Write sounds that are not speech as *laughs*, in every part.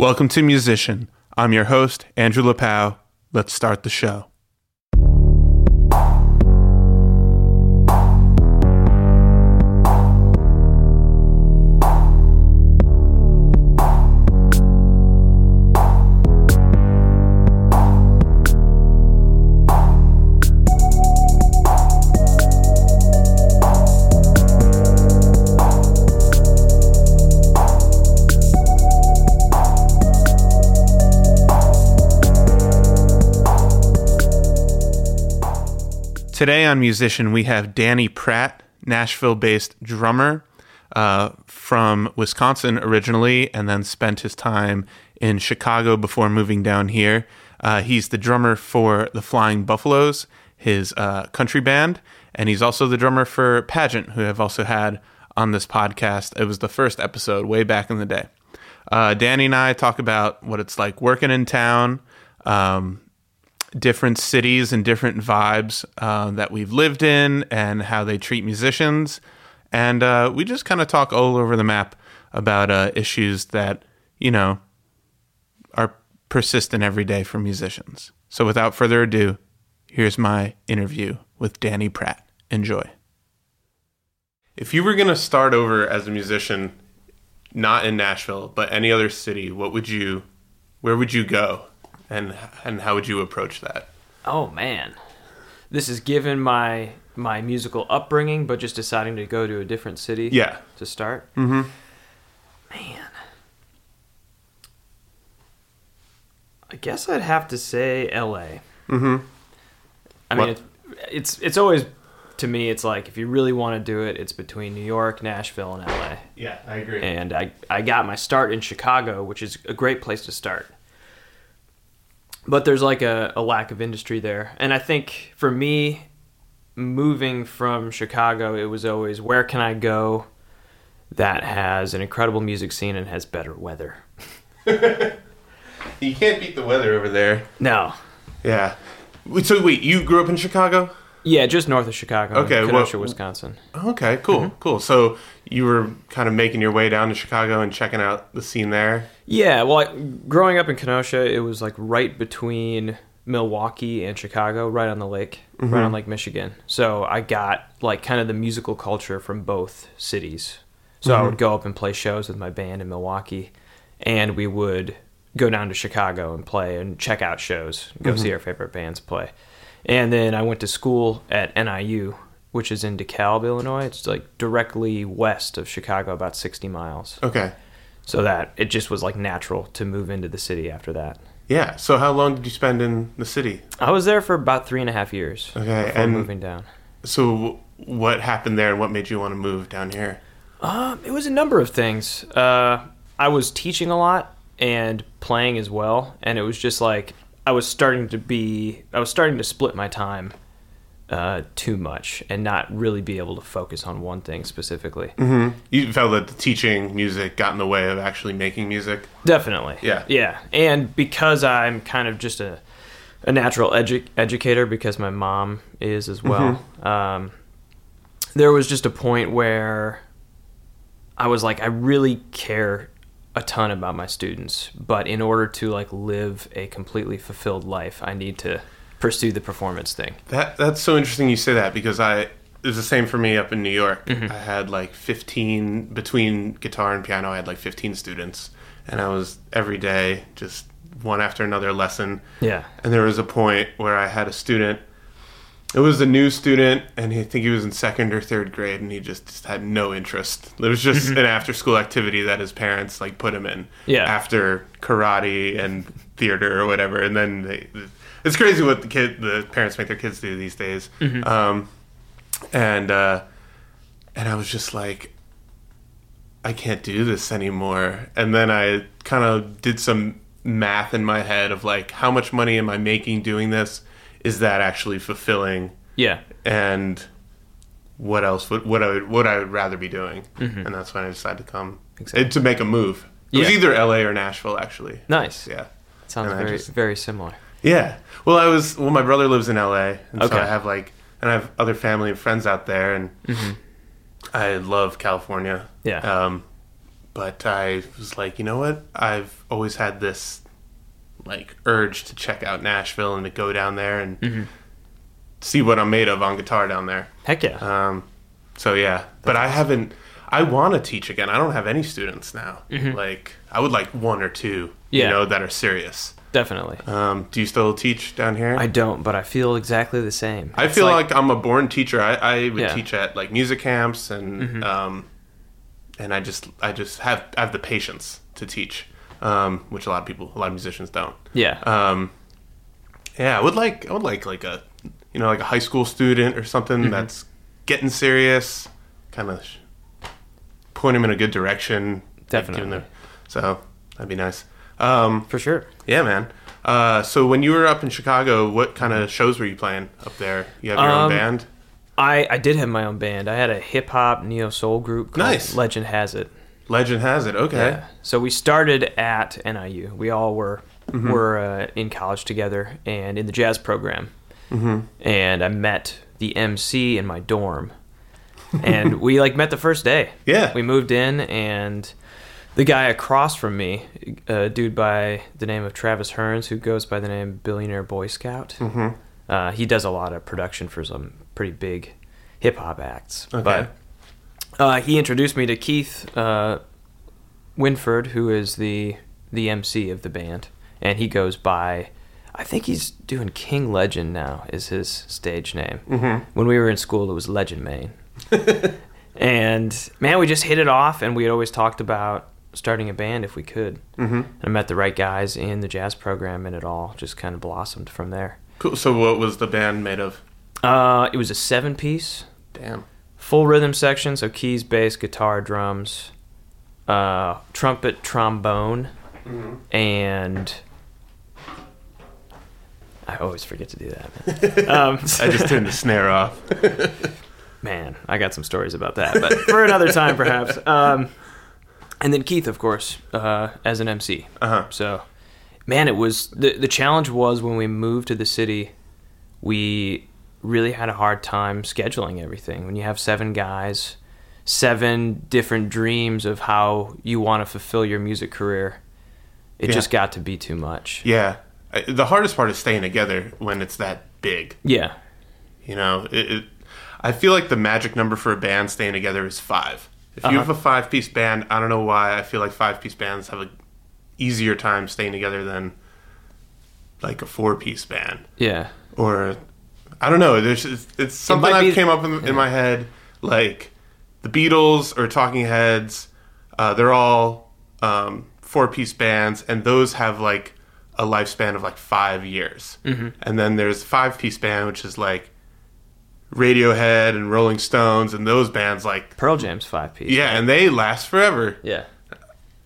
Welcome to Musician. I'm your host, Andrew Lapow. Let's start the show. Today on Musician, we have Danny Pratt, Nashville based drummer uh, from Wisconsin originally, and then spent his time in Chicago before moving down here. Uh, he's the drummer for the Flying Buffaloes, his uh, country band, and he's also the drummer for Pageant, who I've also had on this podcast. It was the first episode way back in the day. Uh, Danny and I talk about what it's like working in town, um, different cities and different vibes uh, that we've lived in and how they treat musicians. And uh, we just kind of talk all over the map about uh, issues that, you know, are persistent every day for musicians. So without further ado, here's my interview with Danny Pratt. Enjoy. If you were going to start over as a musician, not in Nashville, but any other city, what would you, where would you go? And and how would you approach that? Oh man, this is given my my musical upbringing, but just deciding to go to a different city. Yeah. To start. Mm-hmm. Man, I guess I'd have to say L.A. Mm-hmm. I mean, it's, it's it's always to me. It's like if you really want to do it, it's between New York, Nashville, and L.A. Yeah, I agree. And I I got my start in Chicago, which is a great place to start but there's like a, a lack of industry there. And I think for me, moving from Chicago, it was always where can I go that has an incredible music scene and has better weather. *laughs* you can't beat the weather over there. No. Yeah. So wait, you grew up in Chicago? Yeah, just north of Chicago. Okay, Kenosha, well, Wisconsin. Okay, cool, mm-hmm. cool. So you were kind of making your way down to Chicago and checking out the scene there. Yeah, well, I, growing up in Kenosha, it was like right between Milwaukee and Chicago, right on the lake, mm-hmm. right on Lake Michigan. So I got like kind of the musical culture from both cities. So mm-hmm. I would go up and play shows with my band in Milwaukee, and we would go down to Chicago and play and check out shows, go mm-hmm. see our favorite bands play. And then I went to school at NIU, which is in DeKalb, Illinois. It's like directly west of Chicago, about 60 miles. Okay. So that it just was like natural to move into the city after that. Yeah. So how long did you spend in the city? I was there for about three and a half years. Okay. and moving down. So what happened there, and what made you want to move down here? Um, it was a number of things. Uh, I was teaching a lot and playing as well, and it was just like I was starting to be I was starting to split my time uh, too much and not really be able to focus on one thing specifically. Mm-hmm. You felt that the teaching music got in the way of actually making music. Definitely. Yeah. Yeah, and because I'm kind of just a a natural edu- educator because my mom is as well. Mm-hmm. Um, there was just a point where I was like, I really care a ton about my students, but in order to like live a completely fulfilled life, I need to pursue the performance thing. That that's so interesting you say that because I it was the same for me up in New York. Mm-hmm. I had like 15 between guitar and piano, I had like 15 students and I was every day just one after another lesson. Yeah. And there was a point where I had a student it was a new student, and I think he was in second or third grade, and he just, just had no interest. It was just mm-hmm. an after-school activity that his parents like put him in. Yeah. After karate and theater or whatever, and then they, it's crazy what the kid, the parents make their kids do these days. Mm-hmm. Um, and uh, and I was just like, I can't do this anymore. And then I kind of did some math in my head of like, how much money am I making doing this? Is that actually fulfilling? Yeah. And what else would what I would what I would rather be doing? Mm-hmm. And that's when I decided to come exactly. to make a move. It yeah. was either L.A. or Nashville, actually. Nice. Yeah. Sounds very just, very similar. Yeah. Well, I was well. My brother lives in L.A. and okay. so I have like and I have other family and friends out there, and mm-hmm. I love California. Yeah. Um, but I was like, you know what? I've always had this like urge to check out Nashville and to go down there and see what I'm made of on guitar down there. Heck yeah. Um, so yeah, but I haven't. I want to teach again. I don't have any students now. Like I would like one or two, Yeah. you know, that are serious. Definitely. Um, do you still teach down here? I don't, but I feel exactly the same. I It's feel like, I'm a born teacher. I, I would Yeah. Mm-hmm. teach at like music camps and um, and I just I just have I have the patience to teach, um, which a lot of people, a lot of musicians don't. yeah. Um, yeah, I would like I would like like a you know like a high school student or something Mm-hmm. that's getting serious, kind of point them in a good direction. Definitely. them- so that'd be nice. Um, for sure. yeah, man. Uh, so when you were up in Chicago, what kind of shows were you playing up there? You have your own Um, band. I, I did have my own band. I had a hip hop neo soul group called Nice. Legend Has It. Legend has it. Okay. Yeah. So we started at NIU. We all were Mm-hmm. were uh, in college together and in the jazz program. Mm-hmm. And I met the MC in my dorm, *laughs* and we like met the first day. Yeah. We moved in, and the guy across from me, a dude by the name of Travis Hearns, who goes by the name Billionaire Boy Scout. Mm-hmm. Uh, he does a lot of production for some pretty big hip hop acts. Okay. But uh, he introduced me to Keith uh, Winford, who is the the MC of the band, and he goes by. I think he's doing King Legend now. Is his stage name? Mhm. When we were in school, it was Legend Main. *laughs* and man, we just hit it off, and we had always talked about starting a band if we could. Mm-hmm. And I met the right guys in the jazz program, and it all just kind of blossomed from there. Cool. So what was the band made of? Uh, it was a seven piece, Damn. Full rhythm section, so keys, bass, guitar, drums, uh, trumpet, trombone, and I always forget to do that. *laughs* Um, I just turned the snare off. *laughs* man, I got some stories about that, but for another time, perhaps. Um, and then Keith, of course, uh, as an MC. Uh huh. So, man, it was the the challenge was when we moved to the city, we really had a hard time scheduling everything. When you have seven guys, seven different dreams of how you want to fulfill your music career, it Yeah. just got to be too much. Yeah. The hardest part is staying together when it's that big. Yeah. You know, it, it, I feel like the magic number for a band staying together is five. If you Uh-huh. have a five piece band, I don't know why I feel like five piece bands have a easier time staying together than like a four piece band Yeah. or I don't know. There's it's, it's something that be- came up in, in my head. Like the Beatles or Talking Heads, uh, they're all um, four piece bands, and those have like a lifespan of like five years. Mm-hmm. And then there's five piece band, which is like Radiohead and Rolling Stones, and those bands like Pearl Jam's five piece. yeah, and they last forever. Yeah.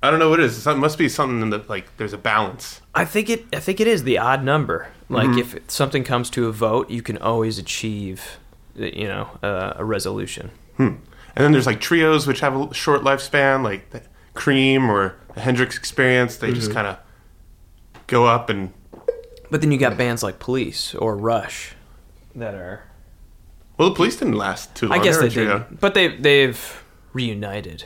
I don't know what it is. It must be something in the like. There's a balance. I think it. I think it is the odd number. Like Mm-hmm. if something comes to a vote, you can always achieve, you know, uh, a resolution. And then there's like trios which have a short lifespan, like the Cream or the Hendrix Experience. They Mm-hmm. just kind of go up and But then you got bands like Police or Rush that are. well, the police didn't last too long. I guess they did, but they they've reunited.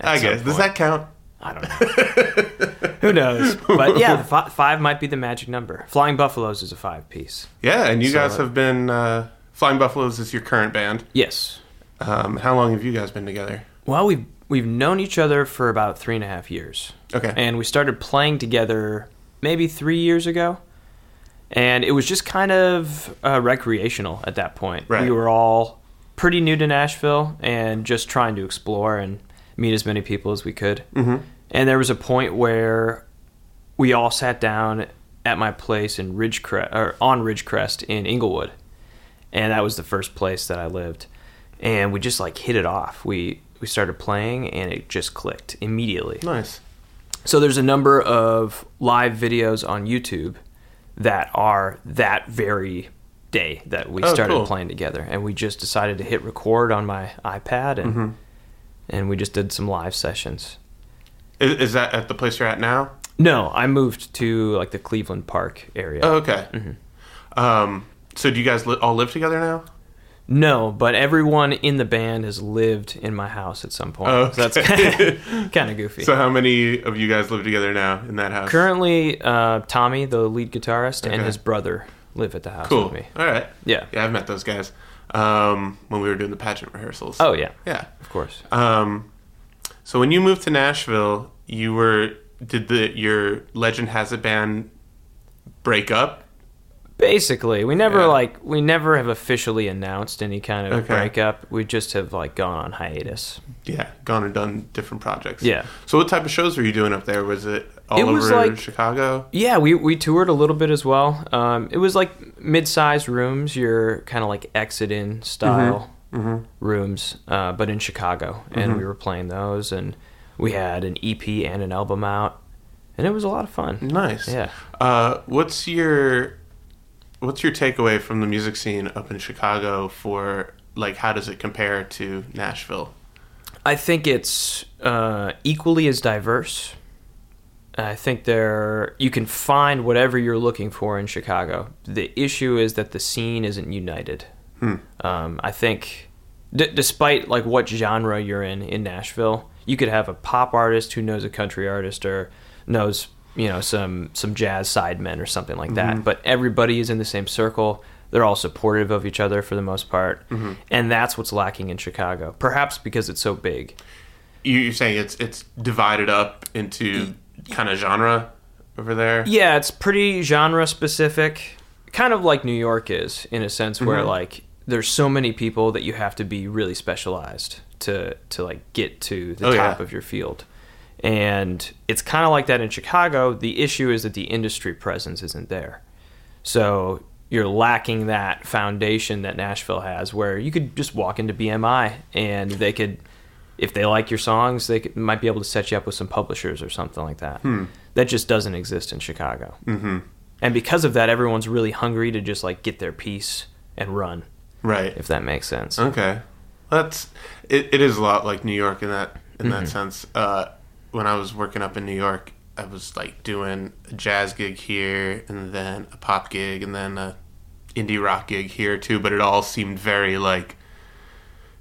I guess does that count? I don't know. *laughs* Who knows? But yeah, fi- five might be the magic number. Flying Buffaloes is a five piece. Yeah, and you So, guys have been uh, Flying Buffaloes is your current band. Yes. Um, how long have you guys been together? Well, we've we've known each other for about three and a half years. Okay. and we started playing together maybe three years ago and it was just kind of uh, recreational at that point Right. we were all pretty new to nashville and just trying to explore and meet as many people as we could mm-hmm. and there was a point where we all sat down at my place in ridgecrest or on ridgecrest in inglewood and that was the first place that i lived and we just like hit it off we we started playing and it just clicked immediately Nice. so there's a number of live videos on YouTube that are that very day that we Oh, started cool. playing together, and we just decided to hit record on my iPad, and Mm-hmm. And we just did some live sessions. Is, is that at the place you're at now? No, I moved to like the Cleveland Park area. Oh, okay. Mm-hmm. Um, so do you guys li- all live together now? No, but everyone in the band has lived in my house at some point. Oh, So that's okay. kind of *laughs* goofy. So how many of you guys live together now in that house? Currently, uh, Tommy, the lead guitarist, and his brother live at the house Cool. with me. All right. Yeah. Yeah, I've met those guys um, when we were doing the pageant rehearsals. Oh yeah, yeah. of course. Um, so when you moved to Nashville, you were did the your Legend Has a Band break up? Basically, we never Yeah. like we never have officially announced any kind of Okay. breakup. We just have like gone on hiatus. Yeah, gone and done different projects. Yeah. So what type of shows were you doing up there? Was it all It was over like- Chicago? Yeah, we we toured a little bit as well. Um, it was like mid-sized rooms, your kind of like Exit/In style rooms, uh, but in Chicago, and we were playing those, and we had an EP and an album out, and it was a lot of fun. Nice. Yeah. Uh, what's your what's your takeaway from the music scene up in Chicago for like how does it compare to Nashville? I think it's uh, equally as diverse. I think there you can find whatever you're looking for in Chicago. The issue is that the scene isn't united. Hmm. Um, I think, d- despite like what genre you're in in Nashville, you could have a pop artist who knows a country artist or knows you know some some jazz sidemen or something like that. Mm-hmm. But everybody is in the same circle. They're all supportive of each other for the most part, mm-hmm. and that's what's lacking in Chicago. Perhaps because it's so big. You, you're saying it's it's divided up into kind of genre over there. Yeah, it's pretty genre specific, kind of like New York is in a sense where Mm-hmm. like there's so many people that you have to be really specialized to to like get to the Oh, top yeah. of your field. And it's kind of like that in Chicago. The issue is that the industry presence isn't there. So you're lacking that foundation that Nashville has where you could just walk into BMI and they could if they like your songs, they could, might be able to set you up with some publishers or something like that. Hmm. That just doesn't exist in Chicago. Mm-hmm. And because of that, everyone's really hungry to just like get their piece and run, Right. if that makes sense. Okay, that's it. It is a lot like New York in that in Mm-hmm. that sense. Uh, when I was working up in New York, I was like doing a jazz gig here, and then a pop gig, and then a indie rock gig here too. But it all seemed very like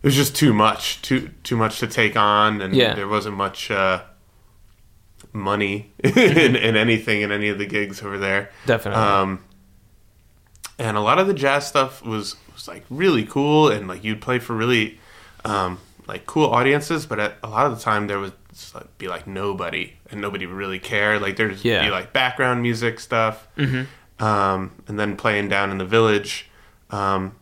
was just too much, too too much to take on, and Yeah. there wasn't much uh, money *laughs* in, in anything in any of the gigs over there. Definitely. Um, and a lot of the jazz stuff was was like really cool, and like you'd play for really um, like cool audiences. But at, a lot of the time, there would like, be like nobody, and nobody would really care. Like there'd Yeah. be like background music stuff, mm-hmm. um, and then playing down in the village. Um,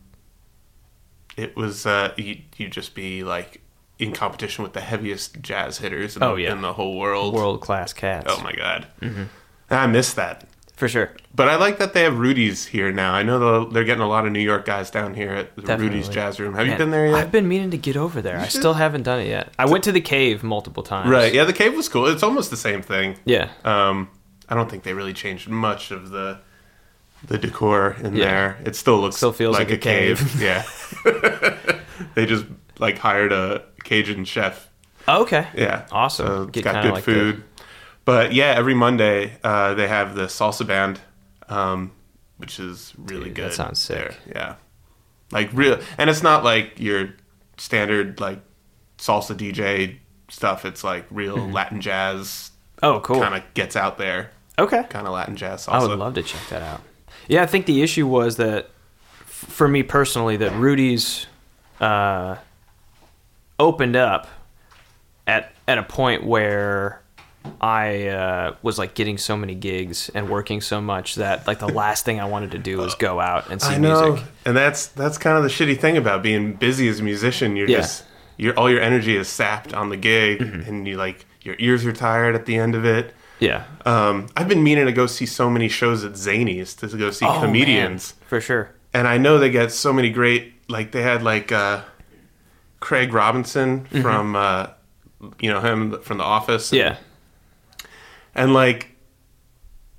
it was uh, you you just be like in competition with the heaviest jazz hitters in, Oh, the, yeah. in the whole world. World class cats. Oh my god, I miss that. For sure. But I like that they have Rudy's here now. I know they're getting a lot of New York guys down here at the Definitely. Rudy's Jazz Room. Have you been there yet? I've been meaning to get over there. I still haven't done it yet. I went to the cave multiple times. right. Yeah, the cave was cool. It's almost the same thing. Yeah. Um, I don't think they really changed much of the the decor in Yeah. there. It still looks Still feels like a cave. yeah. *laughs* they just like hired a Cajun chef. Oh, okay. Yeah. Awesome. So it's Get got good like food. But yeah, every Monday uh, they have the salsa band, um, which is really Dude, good. that sounds sick. there. Yeah, like real, and it's not like your standard like salsa DJ stuff. It's like real Latin jazz. Oh, cool. Kind of gets out there, Okay. kind of Latin jazz salsa. I would love to check that out. Yeah, I think the issue was that, for me personally, that Rudy's uh, opened up at at a point where I uh, was like getting so many gigs and working so much that like the last thing I wanted to do was go out and see I know, music. and that's that's kind of the shitty thing about being busy as a musician. You're Yeah. just your all your energy is sapped on the gig, Mm-hmm. and you like your ears are tired at the end of it. Yeah. Um, I've been meaning to go see so many shows at Zanies to go see Oh, comedians, man. for sure. and I know they get so many great. Like they had like uh, Craig Robinson Mm-hmm. from uh, you know him from The Office. Yeah. and like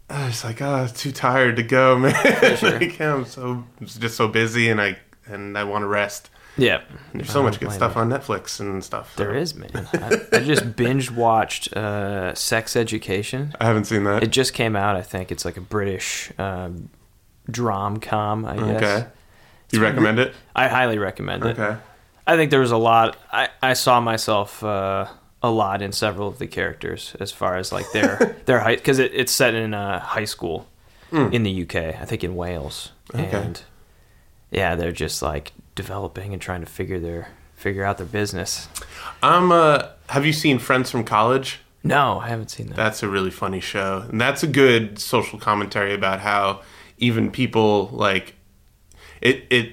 I was like, oh, too tired to go, *laughs* man. sure. like, I'm so I'm just so busy, and I and I want to rest. Yeah. There's so I much good stuff you. on Netflix and stuff. There so- is, man. I, I just *laughs* binge watched uh, Sex Education. I haven't seen that. It just came out, I think. It's like a British um, drom com, I guess. Okay. You recommend it? I highly recommend it. Okay. I think there was a lot. I, I saw myself uh, a lot in several of the characters as far as like their *laughs* their height because it, it's set in a high school in the UK. I think in Wales. Okay. And yeah, they're just like developing and trying to figure their figure out their business. Um. Uh, have you seen Friends from College? No, I haven't seen that. That's a really funny show, and that's a good social commentary about how even people like it. It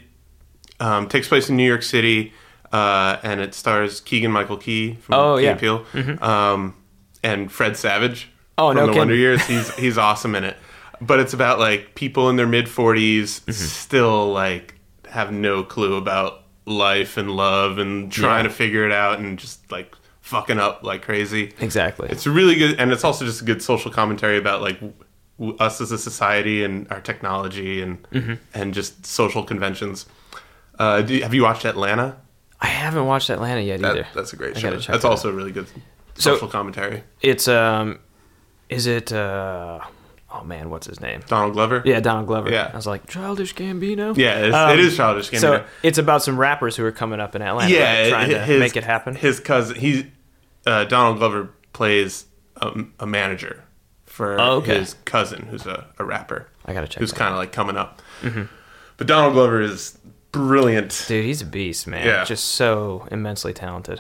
um, takes place in New York City, uh, and it stars Keegan Michael Key from Oh, Key yeah. and Peele, um, and Fred Savage. Oh, from no the kidding. Wonder Years. He's he's awesome in it. But it's about like people in their mid 40s Mm-hmm. still like have no clue about life and love and trying Yeah. to figure it out and just like fucking up like crazy. exactly. It's really good, and it's also just a good social commentary about like w- us as a society and our technology and Mm-hmm. and just social conventions. Uh, do have you watched Atlanta? I haven't watched Atlanta yet That, either. that's a great I show. That's that also a really good So- social commentary. It's um, is it uh, oh man, what's his name? Donald Glover. Yeah, Donald Glover. Yeah. I was like, Childish Gambino. yeah, it's, Um, it is childish. Gambino. So it's about some rappers who are coming up in Atlanta, yeah, trying to his- make it happen. His cousin, he uh, Donald Glover plays a, a manager for Oh, okay. his cousin, who's a, a rapper. I gotta check. who's kind of like coming up. But Donald Glover is brilliant. Dude, he's a beast, man. Yeah. Just so immensely talented.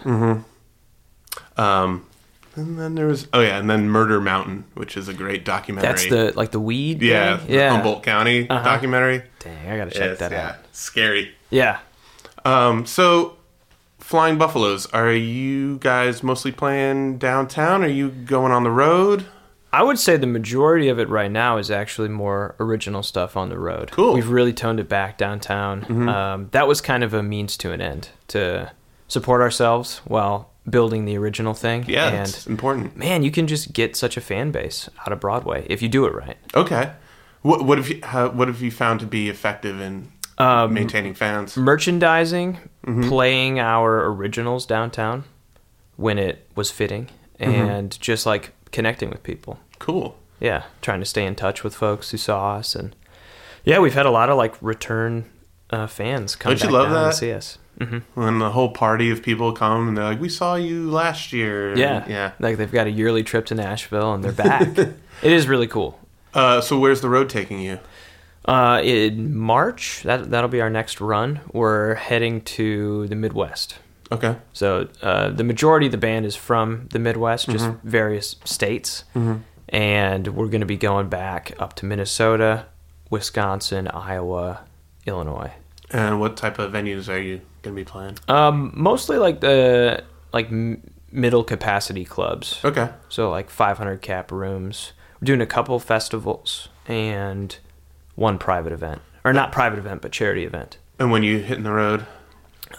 Um, and then there was oh yeah, and then Murder Mountain, which is a great documentary. That's the like the weed. yeah, guy? the yeah. Humboldt County Uh-huh. documentary. Dang, I gotta check Yes, that yeah, out. scary. Yeah. Um, so Flying Buffaloes, are you guys mostly playing downtown? Are you going on the road? I would say the majority of it right now is actually more original stuff on the road. Cool. Mm-hmm. We've really toned it back downtown. Um, that was kind of a means to an end to support ourselves while building the original thing. Yeah, and it's important. man, you can just get such a fan base out of Broadway if you do it right. Okay. What what have you how, what have you found to be effective in Um, maintaining fans? merchandising, Mm-hmm. playing our originals downtown when it was fitting, Mm-hmm. and just like connecting with people. Cool. Yeah, trying to stay in touch with folks who saw us, and yeah, we've had a lot of like return uh, fans come Don't you back love down that? to see us. Hmm When the whole party of people come and they're like, "We saw you last year." Yeah, yeah. Like they've got a yearly trip to Nashville, and they're back. *laughs* it is really cool. Uh, so where's the road taking you? Uh, in March, that that'll be our next run. We're heading to the Midwest. Okay. So uh, the majority of the band is from the Midwest, just Mm-hmm. various states, and we're going to be going back up to Minnesota, Wisconsin, Iowa, Illinois. And what type of venues are you gonna be playing? Um, mostly like the like m- middle capacity clubs. Okay. So like 500 cap rooms. We're doing a couple festivals and one private event, or not private event, but charity event. And when you hitting the road?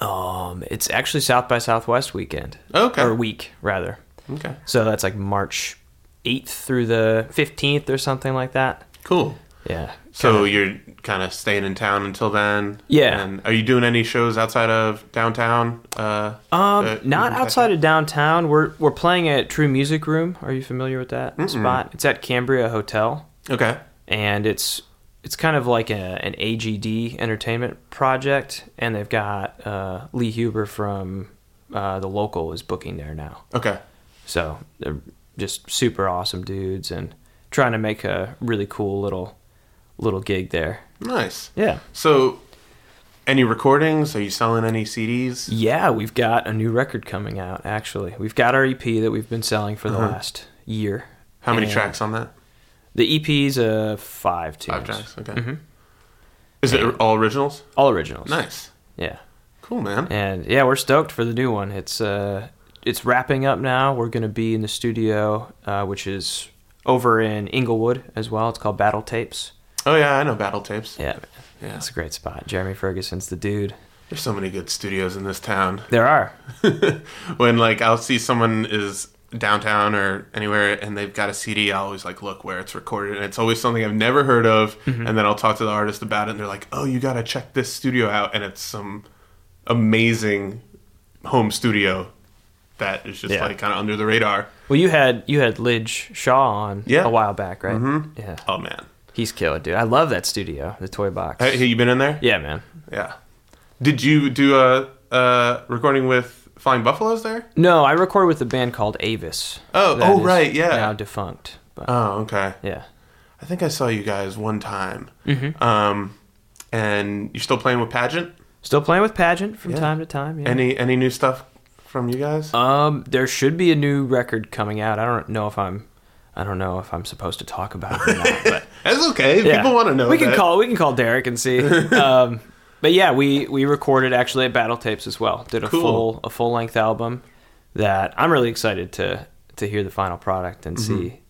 Um, it's actually South by Southwest weekend. Okay. Or week rather. Okay. So that's like March 8th through the 15th or something like that. Cool. Yeah. So you're kind of staying in town until then. Yeah. And are you doing any shows outside of downtown? Uh, um, uh, not outside of downtown. We're we're playing at True Music Room. Are you familiar with that spot? It's at Cambria Hotel. Okay. and it's it's kind of like a, an AGD entertainment project, and they've got uh, Lee Huber from uh, the local is booking there now. Okay. So they're just super awesome dudes, and trying to make a really cool little little gig there. Nice. Yeah. So, any recordings? Are you selling any CDs? Yeah, we've got a new record coming out, actually. We've got our EP that we've been selling for the last year. Uh-huh. How many tracks on that? The EP's uh, five tunes. Five tracks. Okay. Mhm. Is it all originals? All originals. Nice. Yeah. Cool, man. And yeah, we're stoked for the new one. It's uh it's wrapping up now. We're gonna be in the studio, uh, which is over in Inglewood as well. It's called Battle Tapes. Oh yeah, I know Battle Tapes. Yeah. Yeah. It's a great spot. Jeremy Ferguson's the dude. There's so many good studios in this town. There are. *laughs* when like I'll see someone is downtown or anywhere and they've got a CD, I always like look where it's recorded, and it's always something I've never heard of. Mm-hmm. And then I'll talk to the artist about it, and they're like, "Oh, you gotta check this studio out," and it's some amazing home studio that is just Yeah. like kind of under the radar. Well, you had you had Lij Shaw on Yeah. a while back, right? Mhm. Yeah. Oh man, He's killer, dude. I love that studio, the toy box. Hey, you been in there? yeah, man. Yeah. Did you do a, a recording with Flying Buffaloes there? No, I recorded with a band called Avis. Oh, oh, is right, yeah. Now defunct. But, Oh, okay. yeah. I think I saw you guys one time. Mm-hmm. Um, and you're still playing with Pageant? Still playing with Pageant from Yeah. time to time. Yeah. Any any new stuff from you guys? Um, there should be a new record coming out. I don't know if I'm, I don't know if I'm supposed to talk about it or not. But *laughs* That's okay. yeah. People want to know. We can that. call. We can call Derek and see. *laughs* um, but yeah, we we recorded actually at Battle Tapes as well. Did a Cool. full a full length album that I'm really excited to to hear the final product and Mm-hmm. see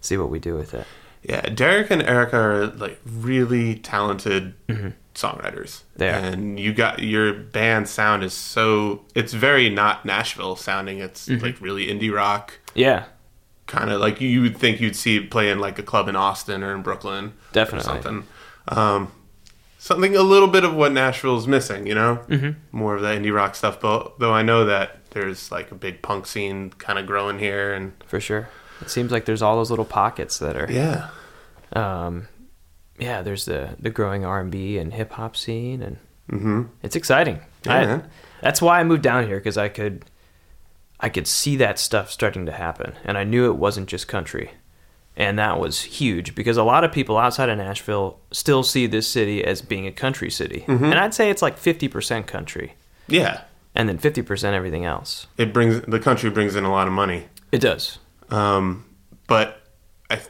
see what we do with it. Yeah, Derek and Erica are like really talented songwriters. Mm-hmm. They are. And you got your band sound is so it's very not Nashville sounding. It's Mm-hmm. like really indie rock. Yeah, Kind of like you would think you'd see play in like a club in Austin or in Brooklyn. Definitely. Or something. Um, something a little bit of what Nashville's missing, you know? Mm-hmm. More of that indie rock stuff. But though I know that there's like a big punk scene kind of growing here. And for sure. It seems like there's all those little pockets that are. yeah. Um, yeah, there's the the growing R and B and hip hop scene, and Mm-hmm. it's exciting. Yeah, I- that's why I moved down here because I could, I could see that stuff starting to happen, and I knew it wasn't just country, and that was huge because a lot of people outside of Nashville still see this city as being a country city, Mm-hmm. and I'd say it's like fifty percent country, Yeah. and then fifty percent everything else. It brings the country brings in a lot of money. It does. Um, but I,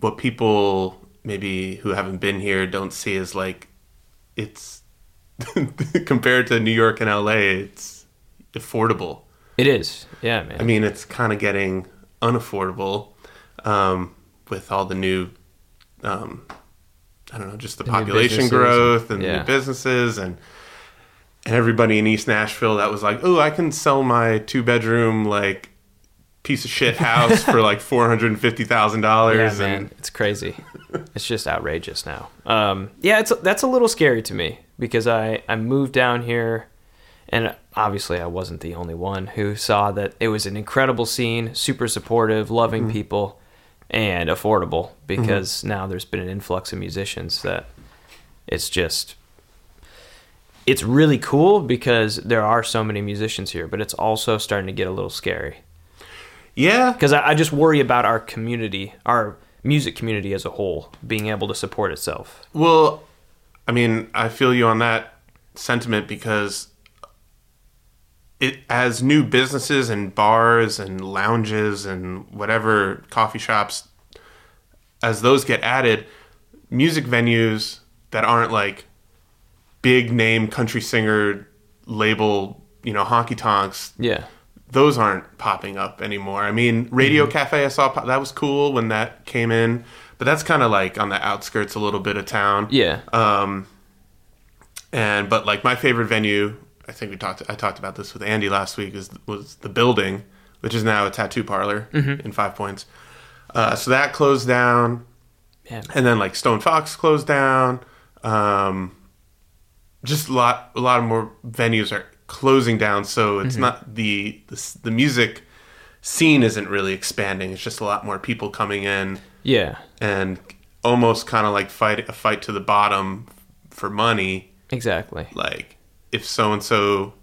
what people maybe who haven't been here don't see is like it's *laughs* compared to New York and LA, it's affordable. It is. Yeah, man. I mean, it's kind of getting unaffordable um, with all the new, um, I don't know, just the, The population growth and yeah. new businesses and and everybody in East Nashville that was like, oh, I can sell my two bedroom like piece of shit house for like *laughs* four hundred and fifty thousand dollars. Yeah, man, it's crazy. it's just outrageous now. Um, yeah, it's that's a little scary to me because I I moved down here, and obviously I wasn't the only one who saw that it was an incredible scene, super supportive, loving Mm-hmm. people, and affordable. Because now there's been an influx of musicians that it's just. It's really cool because there are so many musicians here, but it's also starting to get a little scary yeah, because I, I just worry about our community, our music community as a whole, being able to support itself. Well, I mean, I feel you on that sentiment because it as new businesses and bars and lounges and whatever coffee shops as those get added, music venues that aren't like big name country singer label, you know, honky tonks, Yeah, those aren't popping up anymore. I mean, Radio Cafe I saw pop- that was cool when that came in, but that's kind of like on the outskirts a little bit of town. yeah, Um, and but like my favorite venue, I think we talked. I talked about this with Andy last week. Is was the building, which is now a tattoo parlor in Five Points. Uh, so that closed down, yeah. and then like Stone Fox closed down. Um, just a lot, a lot of more venues are closing down. So it's not the, the the music scene isn't really expanding. It's just a lot more people coming in yeah. and almost kind of like fight a fight to the bottom for money. Exactly. Like if so and so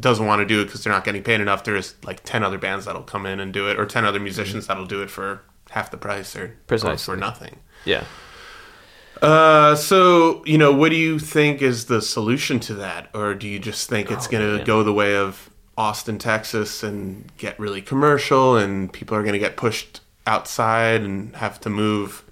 doesn't want to do it because they're not getting paid enough, there's like ten other bands that'll come in and do it, or ten other musicians that'll do it for half the price or or Precisely. for nothing. Yeah. Uh, so you know, what do you think is the solution to that, or do you just think it's Oh, going to go the way of Austin, Texas, and get really commercial, and people are going to get pushed outside and have to move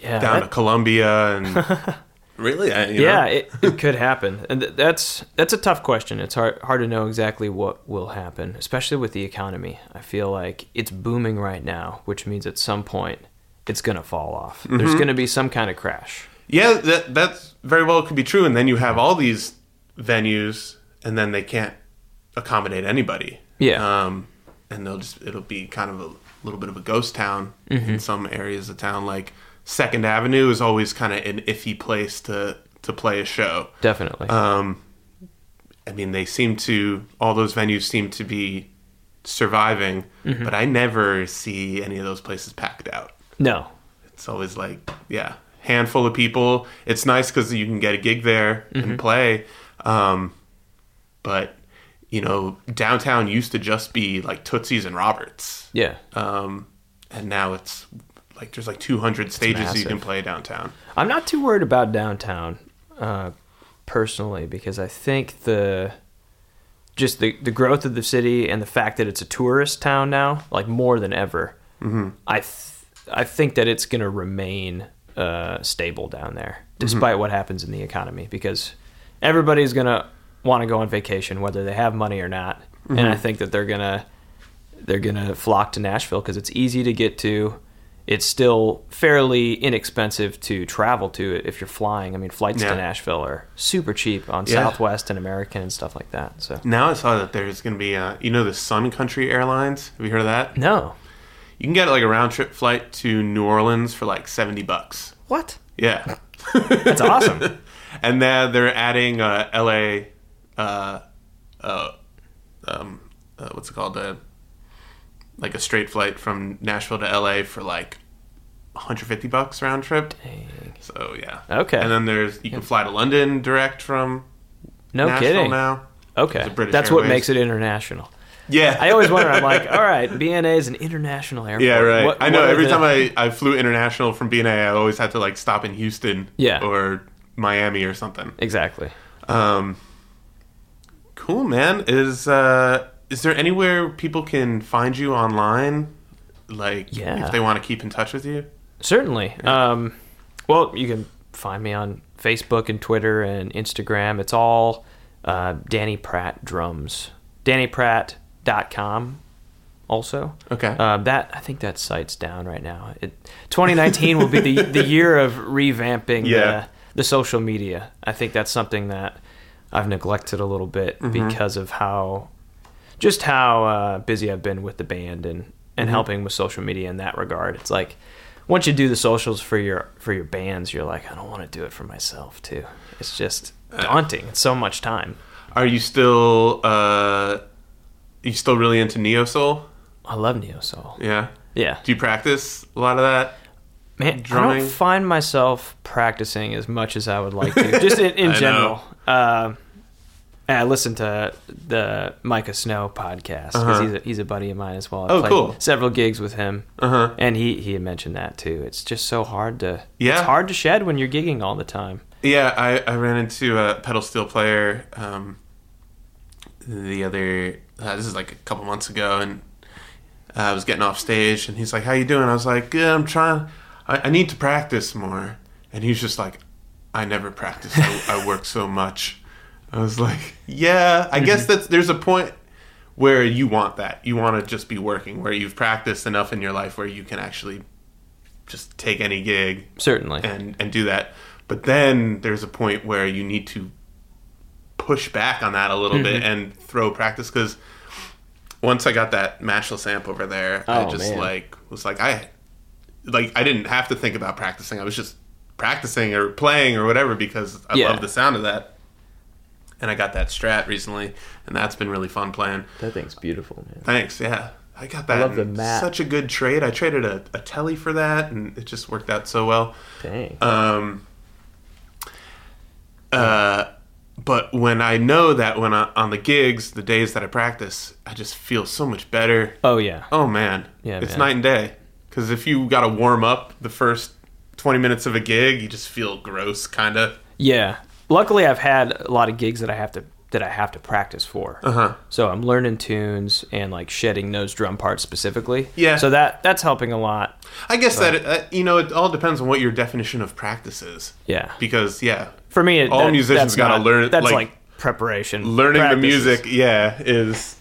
Yeah. down that- to Columbia and *laughs* really, I, you yeah, it, it could happen, and th- that's that's a tough question. It's hard hard to know exactly what will happen, especially with the economy. I feel like it's booming right now, which means at some point it's gonna fall off. Mm-hmm. There's gonna be some kind of crash. yeah, that that's very well could be true. And then you have all these venues, and then they can't accommodate anybody. Yeah. um, and they'll just it'll be kind of a little bit of a ghost town Mm-hmm. in some areas of town. Like Second Avenue is always kind of an iffy place to to play a show. Definitely. Um, I mean, they seem to all those venues seem to be surviving, Mm-hmm. but I never see any of those places packed out. no. It's always like yeah, handful of people. It's nice because you can get a gig there and play. Um, but you know, downtown used to just be like Tootsie's and Roberts, Yeah. um, and now it's like there's like 200 stages you can play downtown. I'm not too worried about downtown, uh, personally, because I think the just the the growth of the city and the fact that it's a tourist town now, like more than ever. Mm-hmm. I th- I think that it's going to remain uh, stable down there, despite what happens in the economy, because everybody's going to want to go on vacation, whether they have money or not. And I think that they're gonna they're gonna flock to Nashville because it's easy to get to. It's still fairly inexpensive to travel to it if you're flying. I mean, flights Yeah. to Nashville are super cheap on Yeah. Southwest and American and stuff like that. So Now I saw that there's going to be, uh, you know, the Sun Country Airlines. Have you heard of that? no, You can get like a round trip flight to New Orleans for like 70 bucks. what? Yeah. *laughs* That's awesome. *laughs* and then they're adding uh, LA, uh, uh, um, uh, what's it called? Like a straight flight from Nashville to LA for like 150 bucks round trip. Dang. So yeah. Okay. And then there's you can fly to London direct from No Nashville kidding. now. Okay, It's a British that's what makes it international. Yeah. I always wonder. I'm like, *laughs* all right, BNA is an international airport. Yeah, right. What- I know. Every the- time I, I flew international from BNA, I always had to like stop in Houston, Yeah. or Miami or something. exactly. Um, cool, man. Is uh, is there anywhere people can find you online? Like, Yeah. if they want to keep in touch with you. Certainly. Um, well, you can find me on Facebook and Twitter and Instagram. It's all uh, Danny Pratt Drums. DannyPratt.com also. Okay. Uh, that I think that site's down right now. It, 2019 will be the, the year of revamping Yeah. the, the social media. I think that's something that I've neglected a little bit Mm-hmm. because of how just how uh, busy I've been with the band and and Mm-hmm. helping with social media in that regard. It's like once you do the socials for your for your bands, you're like, I don't want to do it for myself too. It's just Uh, daunting. It's so much time. Are you still uh, you still really into neo soul? I love neo soul. Yeah. Yeah, Do you practice a lot of that? man. I drumming? don't find myself practicing as much as I would like to. *laughs* Just in, in I general. Um and I listen to the Micah Snow podcast because Uh-huh. he's, a, he's a buddy of mine as well. I Oh, played cool. Several gigs with him, Uh huh. and he he had mentioned that too. It's just so hard to Yeah. it's hard to shed when you're gigging all the time. Yeah, I, I ran into a pedal steel player um, the other. Uh, this is like a couple months ago, and I was getting off stage, and he's like, "How you doing?" I was like, "Good. I'm trying. I, I need to practice more." And he's just like, "I never practice. I, I work so much." I was like, "Yeah, I guess that's there's a point." Where you want that, you want to just be working. Where you've practiced enough in your life, where you can actually just take any gig Certainly. and and do that. But then there's a point where you need to push back on that a little bit Mm-hmm. and throw practice because once I got that matchless amp over there, I Oh, just man. like was like I like I didn't have to think about practicing. I was just practicing or playing or whatever because I Yeah. love the sound of that. And I got that Strat recently, and that's been really fun playing. That thing's beautiful, man. Thanks, yeah. I got that. love the mat. Such a good trade. I traded a, a telly for that, and it just worked out so well. Dang. Um, uh, but when I know that when I, on the gigs, the days that I practice, I just feel so much better. oh yeah. Oh man, Yeah, it's man. night and day. Because if you got to warm up the first twenty minutes of a gig, you just feel gross, kind of. Yeah. Luckily, I've had a lot of gigs that I have to that I have to practice for. Uh huh. So I'm learning tunes and like shedding those drum parts specifically. Yeah. So that that's helping a lot. I guess that uh, you know it all depends on what your definition of practice is. Yeah. Because yeah, For me, it, All that- musicians gotta learn- That's like, like, preparation. learning the music yeah is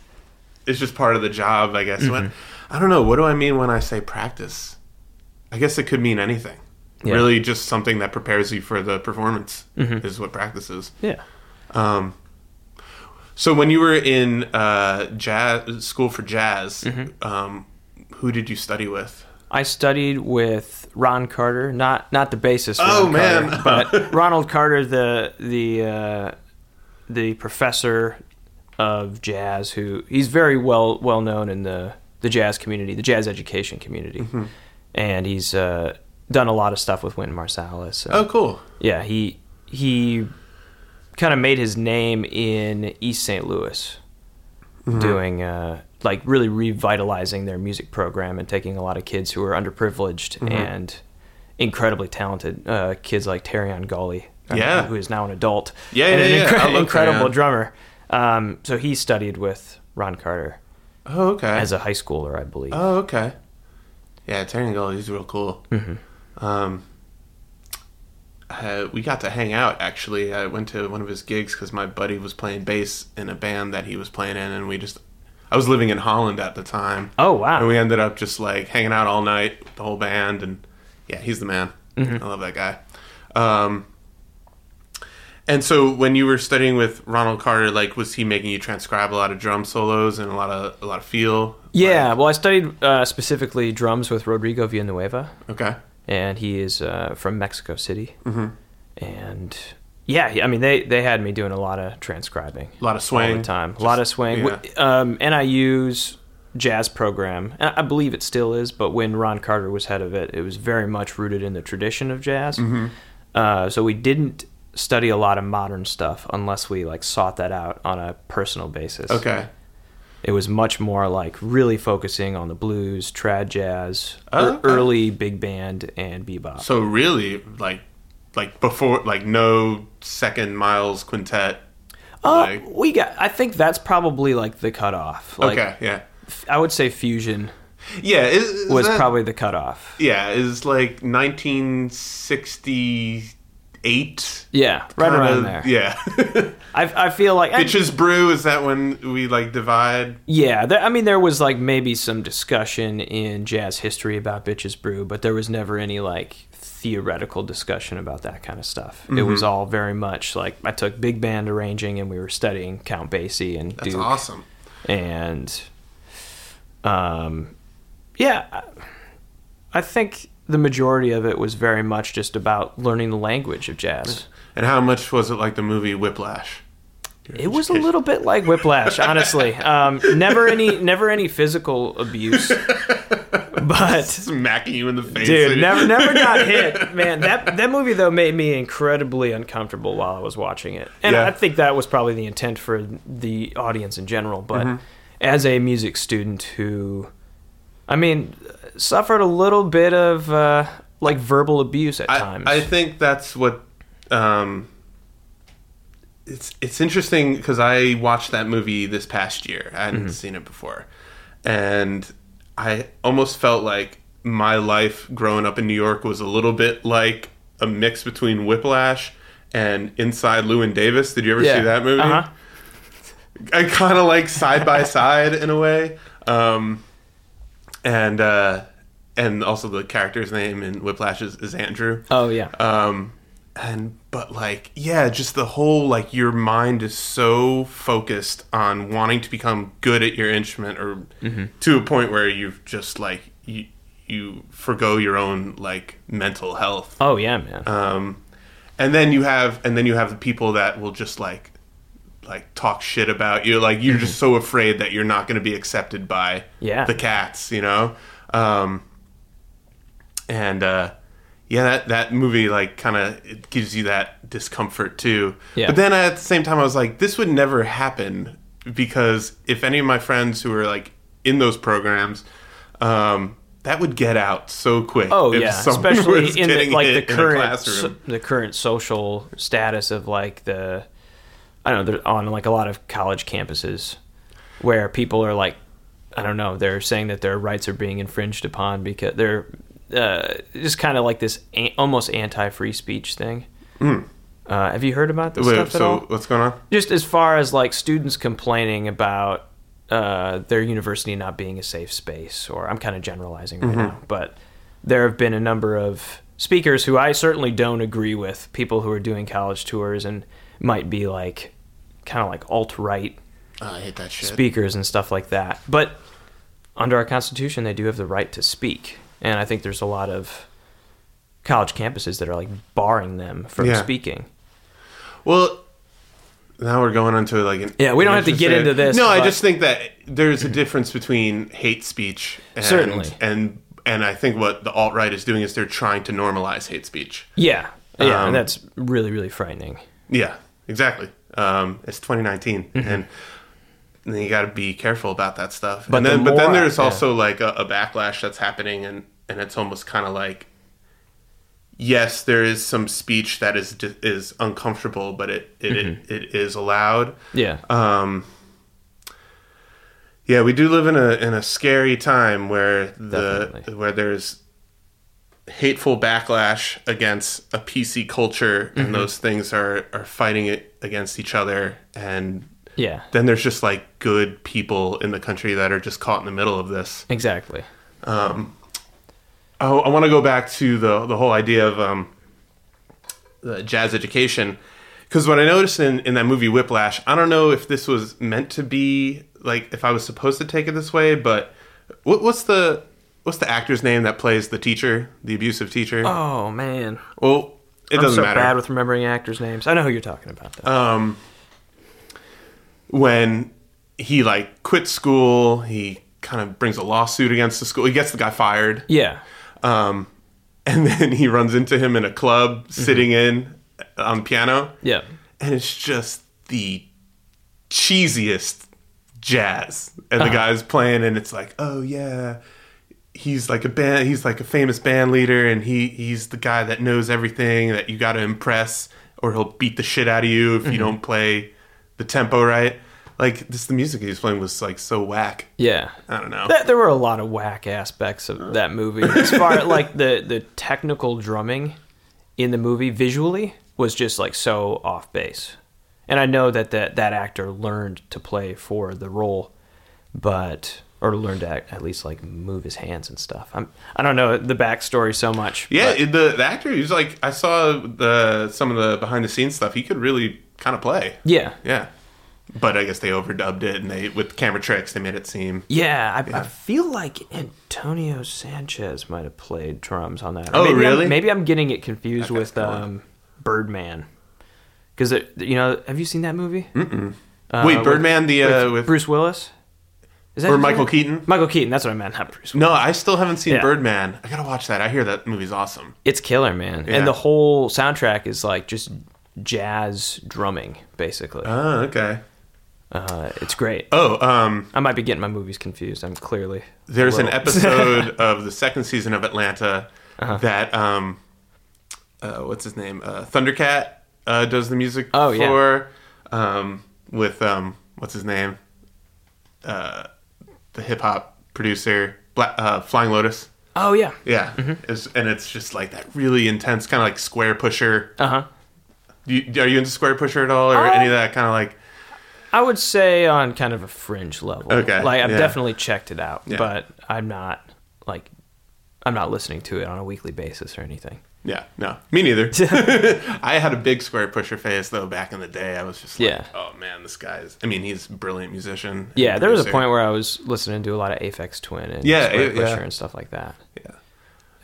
it's just part of the job i guess when Mm-hmm. i don't know what do i mean when i say practice i guess it could mean anything Yeah. really just something that prepares you for the performance Mm-hmm. is what practice is Yeah. um so when you were in uh jazz school for jazz Mm-hmm. um who did you study with I studied with Ron Carter, not not the bassist. Oh, Ron man. Carter, but *laughs* Ronald Carter, the the uh, the professor of jazz, who he's very well well known in the the jazz community, the jazz education community, Mm-hmm. and he's uh, done a lot of stuff with Wynton Marsalis. and- Oh, cool. yeah, he he kind of made his name in East St. Louis, doing uh, like really revitalizing their music program and taking a lot of kids who were underprivileged and incredibly talented uh, kids like Terreon Gully, uh, Yeah. who is now an adult, Yeah, and yeah, an yeah. incre- incredible Terrion. drummer. Um, so he studied with Ron Carter Oh, okay. as a high schooler, I believe. oh, okay. Yeah, Terry Gull, he's real cool. Mm-hmm. Um, uh, we got to hang out actually. I went to one of his gigs because my buddy was playing bass in a band that he was playing in, and we just. I was living in Holland at the time. oh wow! And we ended up just like hanging out all night with the whole band, and yeah, he's the man. Mm-hmm. I love that guy. Um, and so when you were studying with Ronald Carter, like, was he making you transcribe a lot of drum solos and a lot of a lot of feel? yeah, well, I studied uh, specifically drums with Rodrigo Villanueva. Okay. And he is uh, from Mexico City. Mm-hmm. And yeah, I mean they they had me doing a lot of transcribing, A lot of swing, all the time, a lot of swing. yeah. Um, NIU's jazz program, I believe it still is, but when Ron Carter was head of it, it was very much rooted in the tradition of jazz. Mm-hmm. Uh, so we didn't study a lot of modern stuff unless we like sought that out on a personal basis. Okay. It was much more like really focusing on the blues, trad jazz, Oh, okay. early big band, and bebop. So really, like, like before, like no second Miles quintet. Uh, like, we got. I think that's probably like the cutoff. Like, okay. Yeah. I would say fusion Yeah. Is, is was that- probably the cutoff. Yeah. Is like 1968. Yeah, right kind around there. Yeah. *laughs* I, I feel like I- Bitches brew. Is that when we like divide? yeah. There, I mean, there was like maybe some discussion in jazz history about bitches brew, but there was never any like theoretical discussion about that kind of stuff. It Mm-hmm. was all very much like I took big band arranging, and we were studying Count Basie and That's Duke. awesome. and um, yeah, I- I think the majority of it was very much just about learning the language of jazz. And how much was it like the movie Whiplash? It was a little bit like Whiplash, honestly. *laughs* Um, never any, never any physical abuse, *laughs* but smacking you in the face. dude, never, *laughs* never got hit. Man, that that movie though made me incredibly uncomfortable while I was watching it, and Yeah. I think that was probably the intent for the audience in general. But Mm-hmm. as a music student who, I mean, suffered a little bit of uh, like verbal abuse at I, times. I think that's what um, it's it's interesting because I watched that movie this past year. I hadn't seen it before, and I almost felt like my life growing up in New York was a little bit like a mix between Whiplash and Inside Llewyn Davis. Did you ever see that movie? Uh-huh. I kind of like side by *laughs* side in a way. Um, and uh, and also the character's name in Whiplash is, is Andrew. Oh yeah. Um, and but like yeah, just the whole like your mind is so focused on wanting to become good at your instrument, or Mm-hmm. to a point where you've just like you you forgo your own like mental health oh yeah, man. um, and then you have and then you have the people that will just like like talk shit about you like you're just so afraid that you're not going to be accepted by Yeah. the cats you know um, and uh, yeah that that movie like kind of it gives you that discomfort too Yeah. but then at the same time i was like this would never happen because if any of my friends who are like in those programs um, that would get out so quick Oh if yeah, especially *laughs* in the, like the hit in a current classroom. so, the current social status of like the I don't know they're on like a lot of college campuses where people are like I don't know they're saying that their rights are being infringed upon because they're uh, just kind of like this a- almost anti-free speech thing. Uh, have you heard about this. Wait, stuff at so all? what's going on? just as far as like students complaining about uh, their university not being a safe space, or I'm kind of generalizing right now, but there have been a number of speakers who I certainly don't agree with, people who are doing college tours and might be like kind of like alt right I hate that shit. speakers and stuff like that. But under our constitution, they do have the right to speak, and I think there's a lot of college campuses that are like barring them from Yeah. speaking. Well, now we're going into like an Yeah, we don't have to get into this, No, I but- just think that there's a difference between hate speech and Certainly. and and I think what the alt right is doing is they're trying to normalize hate speech. Yeah, yeah, Um, and that's really really frightening. Yeah, exactly. Um, it's 2019, and then you got to be careful about that stuff. Mm-hmm. But and the then, but then there's yeah. also like a, a backlash that's happening, and and it's almost kind of like, yes, there is some speech that is is uncomfortable, but it it, Mm-hmm. it, it is allowed. Yeah, Um, yeah, we do live in a in a scary time where the Definitely. where there's hateful backlash against a PC culture, Mm-hmm. and those things are are fighting it against each other, and yeah, then there's just like good people in the country that are just caught in the middle of this. exactly. Um, I, I want to go back to the the whole idea of um, the jazz education because what I noticed in in that movie Whiplash, I don't know if this was meant to be like if I was supposed to take it this way, but what, what's the what's the actor's name that plays the teacher, the abusive teacher? Oh man, well, it I'm doesn't so matter. bad with remembering actors' names. I know who you're talking about. Though. um, when he like quits school, he kind of brings a lawsuit against the school. He gets the guy fired. yeah, Um, and *laughs* then he runs into him in a club sitting in on piano, yeah, and it's just the cheesiest jazz. And the Uh-huh. guy's playing, and it's like, oh yeah, he's like a band, he's like a famous band leader, and he he's the guy that knows everything that you got to impress, or he'll beat the shit out of you if you mm-hmm. don't play the tempo right. Like this, the music he was playing was like so whack. yeah. I don't know. There, there were a lot of whack aspects of that movie. *laughs* As far like the the technical drumming in the movie visually was just like so off base. And I know that that, that actor learned to play for the role, but or learn to act, at least like move his hands and stuff. I'm I don't know the backstory so much. Yeah, but- the the actor he was like I saw the some of the behind the scenes stuff. He could really kind of play. yeah, Yeah, but I guess they overdubbed it and they with camera tricks they made it seem. yeah. I, I feel like Antonio Sanchez might have played drums on that. Or Oh, maybe really? I'm, maybe I'm getting it confused with cool. um, Birdman. Because you know, have you seen that movie? Mm-mm. Wait, Birdman, the uh, with, Bruce Willis. Is that or Michael? Keaton? Michael Keaton. That's what I meant. Not Bruce. Willis. No, I still haven't seen Yeah. Birdman. I gotta watch that. I hear that movie's awesome. It's killer, man. Yeah. And the whole soundtrack is like just jazz drumming, basically. Oh, okay. Uh, it's great. Oh, um, I might be getting my movies confused. I'm clearly there's an episode *laughs* of the second season of Atlanta Uh-huh. that um, uh, what's his name? Uh, Thundercat uh, does the music Oh, yeah. for um, with um, what's his name? Uh, the hip hop producer, Bla- uh, Flying Lotus. Oh yeah. Yeah, Mm-hmm. It's- and it's just like that really intense kind of like Squarepusher. Uh huh. You, are you into Squarepusher at all, or Uh, any of that kind of like? I would say on kind of a fringe level. Okay, Like I've yeah. definitely checked it out, Yeah. but I'm not like I'm not listening to it on a weekly basis or anything. Yeah, no, me neither. *laughs* *laughs* I had a big Squarepusher phase though back in the day. I was just like, Yeah. oh man, this guy's. I mean, he's a brilliant musician. Yeah, there was a point where I was listening to a lot of Aphex Twin and Yeah, Square yeah. Pusher and stuff like that. Yeah.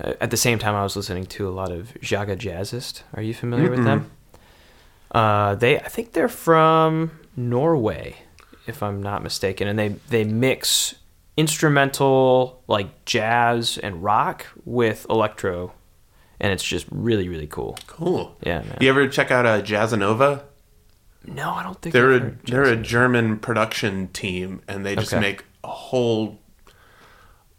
Uh, at the same time, I was listening to a lot of Jaga Jazzist. Are you familiar with them? Uh, they, I think they're from Norway, if I'm not mistaken, and they they mix instrumental like jazz and rock with electro, and it's just really really cool. Cool. Yeah, man. You ever check out uh, Jazzanova? No, I don't think They're a they're a German production team, and they just Okay. make a whole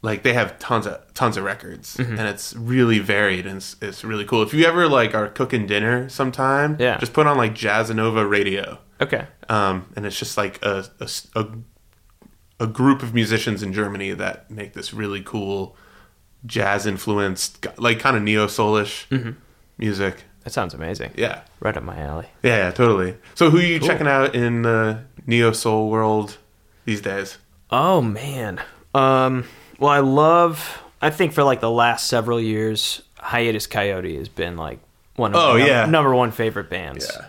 like they have tons of tons of records, Mm-hmm. and it's really varied and it's, it's really cool. If you ever like are cooking dinner sometime, Yeah. just put on like Jazzanova radio, okay. um, and it's just like a a group of musicians in Germany that make this really cool jazz influenced, like kind of neo soulish Mm-hmm. music. That sounds amazing. Yeah. Right up my alley. Yeah, yeah, totally. So, who are you Cool. checking out in the neo soul world these days? Oh man. Um well I love I think for like the last several years Hiatus Kaiyote has been like one of Oh, my yeah. number one favorite bands. Yeah.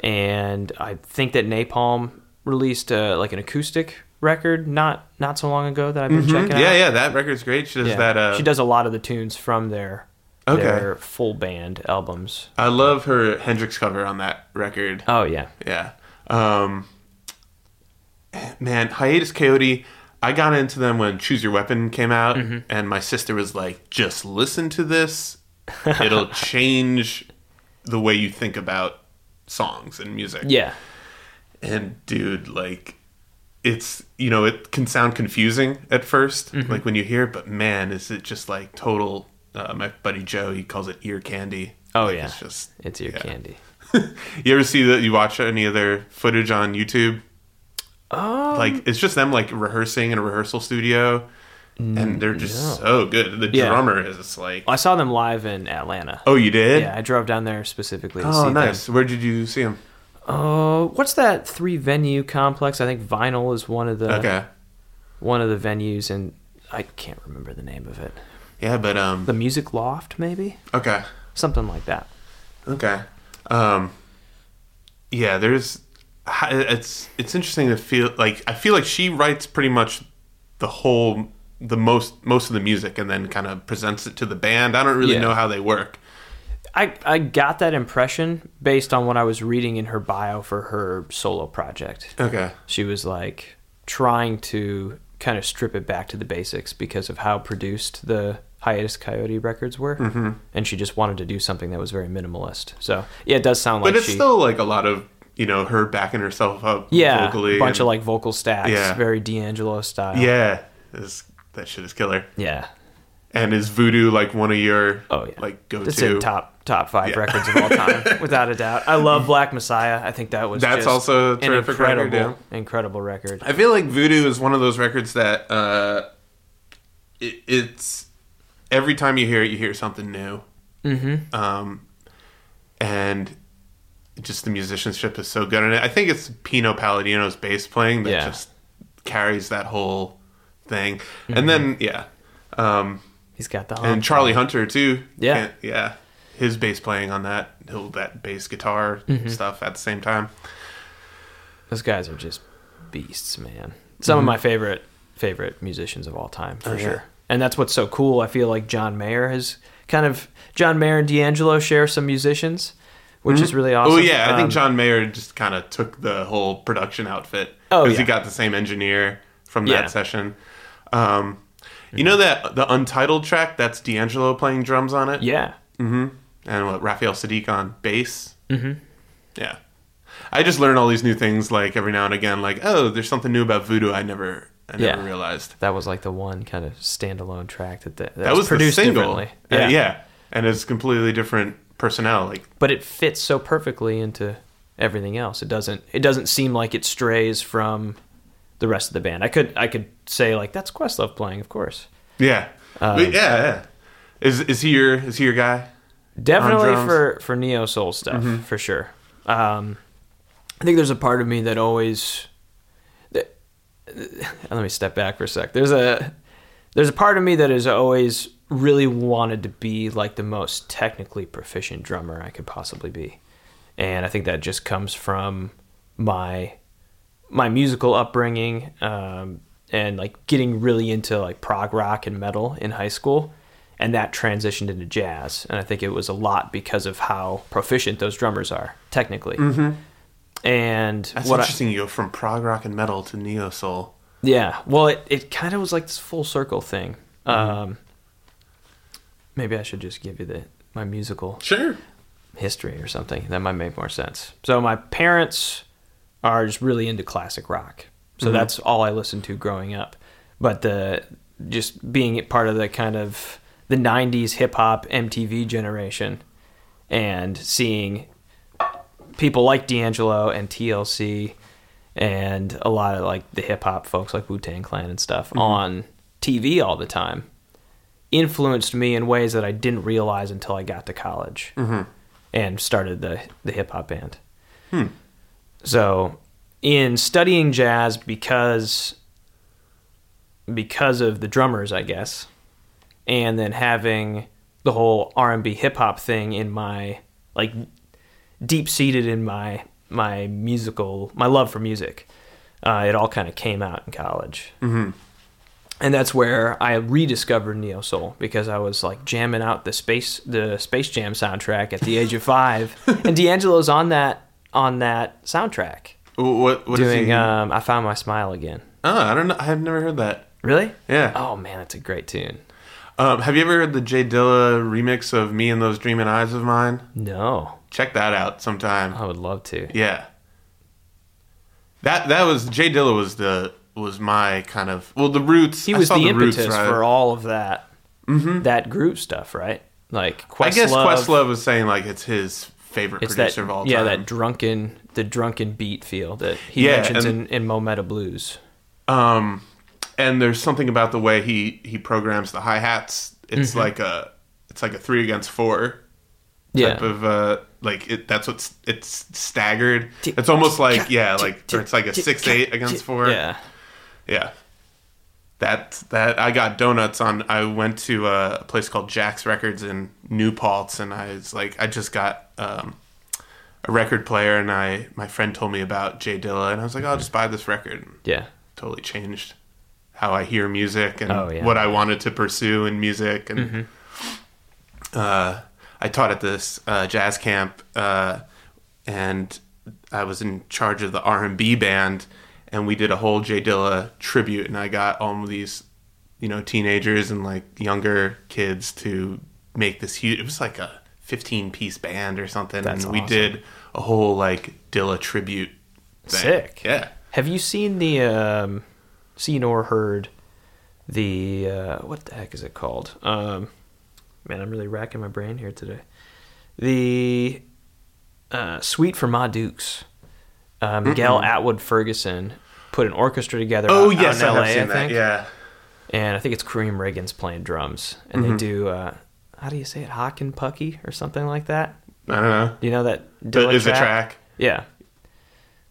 And I think that Nai Palm released uh, like an acoustic record not not so long ago that I've been checking Mm-hmm. Yeah, out. yeah, that record's great. She does Yeah. that. Uh, she does a lot of the tunes from their Okay. their full band albums. I love her Hendrix cover on that record. Oh yeah. Yeah. Um, man, Hiatus Kaiyote. I got into them when Choose Your Weapon came out, Mm-hmm. and my sister was like, "Just listen to this; it'll *laughs* change the way you think about songs and music." Yeah. And dude, like, it's you know it can sound confusing at 1st Mm-hmm. like when you hear, it, but man, is it just like total? Uh, my buddy Joe, he calls it ear candy. Oh, Like, yeah. it's just It's ear yeah. candy. *laughs* You ever see that? You watch any of their footage on YouTube? Oh. like it's just them like rehearsing in a rehearsal studio and they're just no. so good the Yeah. drummer is like I saw them live in Atlanta. oh you did Yeah, I drove down there specifically to oh see nice where did you see them. Oh, what's that three venue complex? I think Vinyl is one of the okay one of the venues, and I can't remember the name of it. yeah but um The Music Loft, maybe okay something like that. okay um yeah there's it's it's interesting to feel like i feel like she writes pretty much the whole the most most of the music and then kind of presents it to the band i don't really Yeah. know how they work I, I got that impression based on what I was reading in her bio for her solo project. okay She was like trying to kind of strip it back to the basics because of how produced the Hiatus Kaiyote records were, mm-hmm. and she just wanted to do something that was very minimalist. So yeah, it does sound like but it's she, still like a lot of you know her backing herself up yeah, vocally a bunch and- of like vocal stacks, Yeah. very D'Angelo style. Yeah, is that shit is killer. yeah. And is Voodoo like one of your Oh yeah, like go It's to? in top top five Yeah. records of all time, *laughs* without a doubt. I love Black Messiah. I think that was That's also a an terrific record, incredible, incredible record. I feel like Voodoo is one of those records that uh, it, it's every time you hear it, you hear something new. Mm-hmm. Um, and just the musicianship is so good, and I think it's Pino Palladino's bass playing that Yeah. just carries that whole thing. Mm-hmm. And then yeah, um, He's got the and. Charlie Hunter too. Yeah. Yeah. His bass playing on that, he'll that bass guitar Mm-hmm. stuff at the same time. Those guys are just beasts, man. Some of my favorite favorite musicians of all time, for Mm-hmm. Oh, yeah. sure. And that's what's so cool. I feel like John Mayer has kind of John Mayer and D'Angelo share some musicians, which is really awesome. Oh yeah, I think Um, John Mayer just kind of took the whole production outfit. Oh, because he got the same engineer from Yeah. that session. Um, you know that the untitled track that's D'Angelo playing drums on it, Yeah. And what Raphael Saadiq on bass. Mm-hmm. Yeah, I just learn all these new things like every now and again. Like, oh, there's something new about voodoo I never, I never Yeah. realized. That was like the one kind of standalone track that that, That was, produced the single. differently. Yeah. yeah, and it's completely different personnel. Like, But it fits so perfectly into everything else. It doesn't it doesn't seem like it strays from the rest of the band. I could I could say like that's Questlove playing, of course. yeah, Um, yeah, yeah. Is is he your is he your guy? Definitely for for neo soul stuff for sure. Um, I think there's a part of me that always. That, *laughs* let me step back for a sec. There's a there's a part of me that has always really wanted to be like the most technically proficient drummer I could possibly be, and I think that just comes from my my musical upbringing um, and like getting really into like prog rock and metal in high school and that transitioned into jazz and i think it was a lot because of how proficient those drummers are technically mm-hmm. and That's what I, interesting. you go from prog rock and metal to neo soul. yeah well it, it kind of was like this full circle thing um, maybe i should just give you the my musical Sure. history or something. That might make more sense. So my parents are just really into classic rock. So that's all I listened to growing up. But the just being part of the kind of the 90s hip hop MTV generation and seeing people like D'Angelo and TLC and a lot of like the hip hop folks like Wu Tang Clan and stuff mm-hmm. on TV all the time influenced me in ways that I didn't realize until I got to college mm-hmm. and started the the hip hop band. Hmm. So, in studying jazz because because of the drummers, I guess, and then having the whole R&B hip hop thing in my like deep seated in my my musical my love for music. Uh, it all kind of came out in college and that's where I rediscovered neo soul because I was like jamming out the space the Space Jam soundtrack at the age of five, *laughs* and D'Angelo's on that on that soundtrack What what is doing he? um, I found my smile again. Oh, I don't know. I've never heard that. Really? Yeah. Oh man, that's a great tune. Um, have you ever heard the Jay Dilla remix of "Me and Those Dreaming Eyes of Mine"? No, Check that out sometime. I would love to. Yeah. That that was Jay Dilla was the was my kind of well the roots. He was the, Roots, impetus right? for all of that. That group stuff, right? Like Questlove. I guess Questlove was saying like it's his favorite It's that producer of all yeah, time. Yeah, that drunken the drunken beat feel that he Yeah, mentions and- in in Mo' Meta Blues. Um, and there's something about the way he he programs the hi hats. It's Mm-hmm. like a it's like a three against four Yeah, type of uh like it. That's what's it's staggered. It's almost like yeah, like or it's like a six eight against four. Yeah, Yeah. That that I got donuts on. I went to a place called Jack's Records in New Paltz, and I was like, I just got um, a record player, and I my friend told me about Jay Dilla, and I was like, I'll just buy this record. Yeah, totally changed how I hear music and Oh, yeah. Mm-hmm. what I wanted to pursue in music. And uh, I taught at this uh, jazz camp, uh, and I was in charge of the R and B band, and we did a whole Jay Dilla tribute, and I got all of these, you know, teenagers and like younger kids to make this huge. It was like a fifteen piece band or something, That's and we awesome. did a whole like Dilla tribute. Thing. Sick. Yeah. Have you seen the um, seen or heard the uh, what the heck is it called? Um, man, I'm really racking my brain here today. The uh, Suite for Ma Dukes. Uh, Miguel Atwood Ferguson put an orchestra together. Oh out, yes, out in I LA, have seen I that. Yeah. and I think it's Karriem Riggins playing drums, and Mm-hmm. they do uh, how do you say it, Hock and Pucky or something like that. I don't know. Do you know that is is the track? Yeah.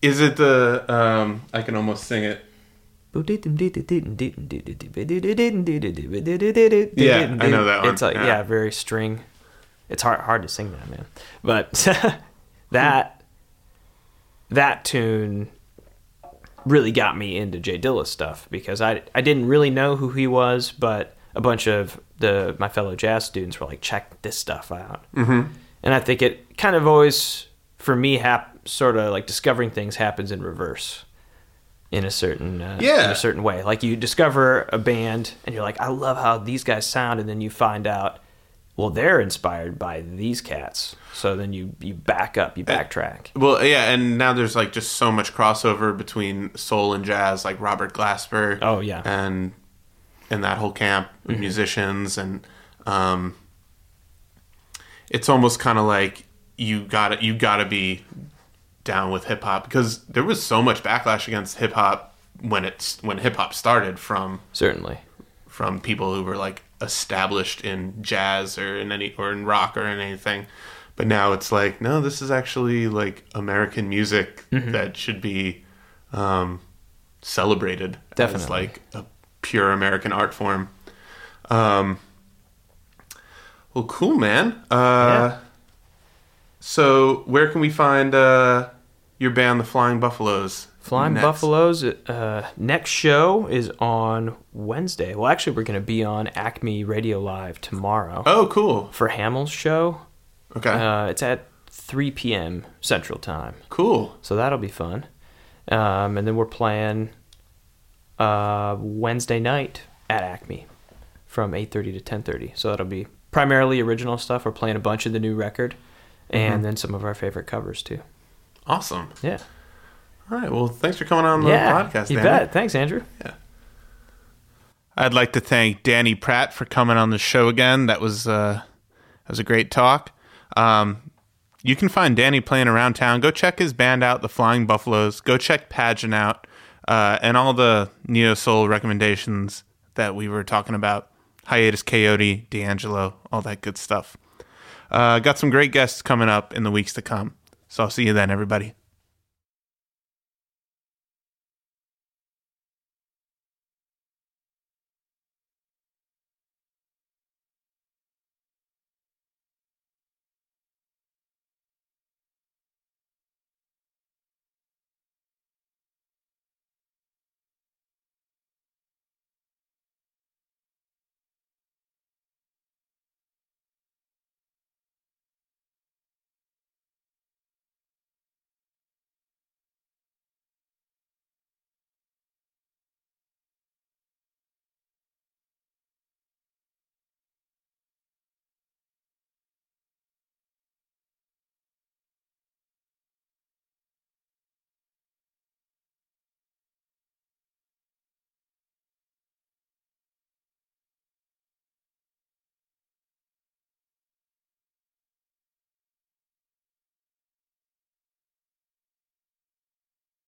Is it the? Um, I can almost sing it. Yeah, I know that one. It's like Yeah. yeah. very string. It's hard hard to sing that, man. But *laughs* that that tune really got me into Jay Dilla stuff because I I didn't really know who he was, but a bunch of the my fellow jazz students were like, check this stuff out. Mm-hmm. And I think it kind of always, for me, hap- sort of like discovering things happens in reverse in a certain uh, Yeah. in a certain way. Like you discover a band and you're like, I love how these guys sound, and then you find out, well, they're inspired by these cats. So then you you back up, you backtrack. Well, yeah, and now there's like just so much crossover between soul and jazz, like Robert Glasper. Oh, yeah. and and that whole camp of musicians, and um, it's almost kind of like you got to you got to be down with hip hop because there was so much backlash against hip hop when it's when hip hop started from Certainly. from people who were like established in jazz or in any or in rock or in anything. But now it's like, no, this is actually like American music Mm-hmm. that should be um, celebrated as Definitely. like a pure American art form. Um, well, cool, man. Uh, Yeah. So, where can we find uh, your band, the Flying Buffaloes? Flying next? Buffaloes. Uh, next show is on Wednesday. Well, actually, we're going to be on Acme Radio Live tomorrow Oh, cool. for Hamill's show. Okay, Uh, it's at 3 p.m. Central Time, cool. so that'll be fun. Um, and then we're playing uh, Wednesday night at Acme from 8:30 to 10:30. So that'll be primarily original stuff. We're playing a bunch of the new record, and then some of our favorite covers too. Awesome. Yeah, All right. Well, thanks for coming on the yeah, podcast. you Danny. bet. Thanks, Andrew. Yeah. I'd like to thank Danny Pratt for coming on the show again. That was uh, that was a great talk. Um, you can find Danny playing around town. Go check his band out, the Flying Buffaloes. Go check Pageant out, uh, and all the neo soul recommendations that we were talking about. Hiatus Kaiyote, D'Angelo, all that good stuff. Uh, got some great guests coming up in the weeks to come. So I'll see you then, everybody.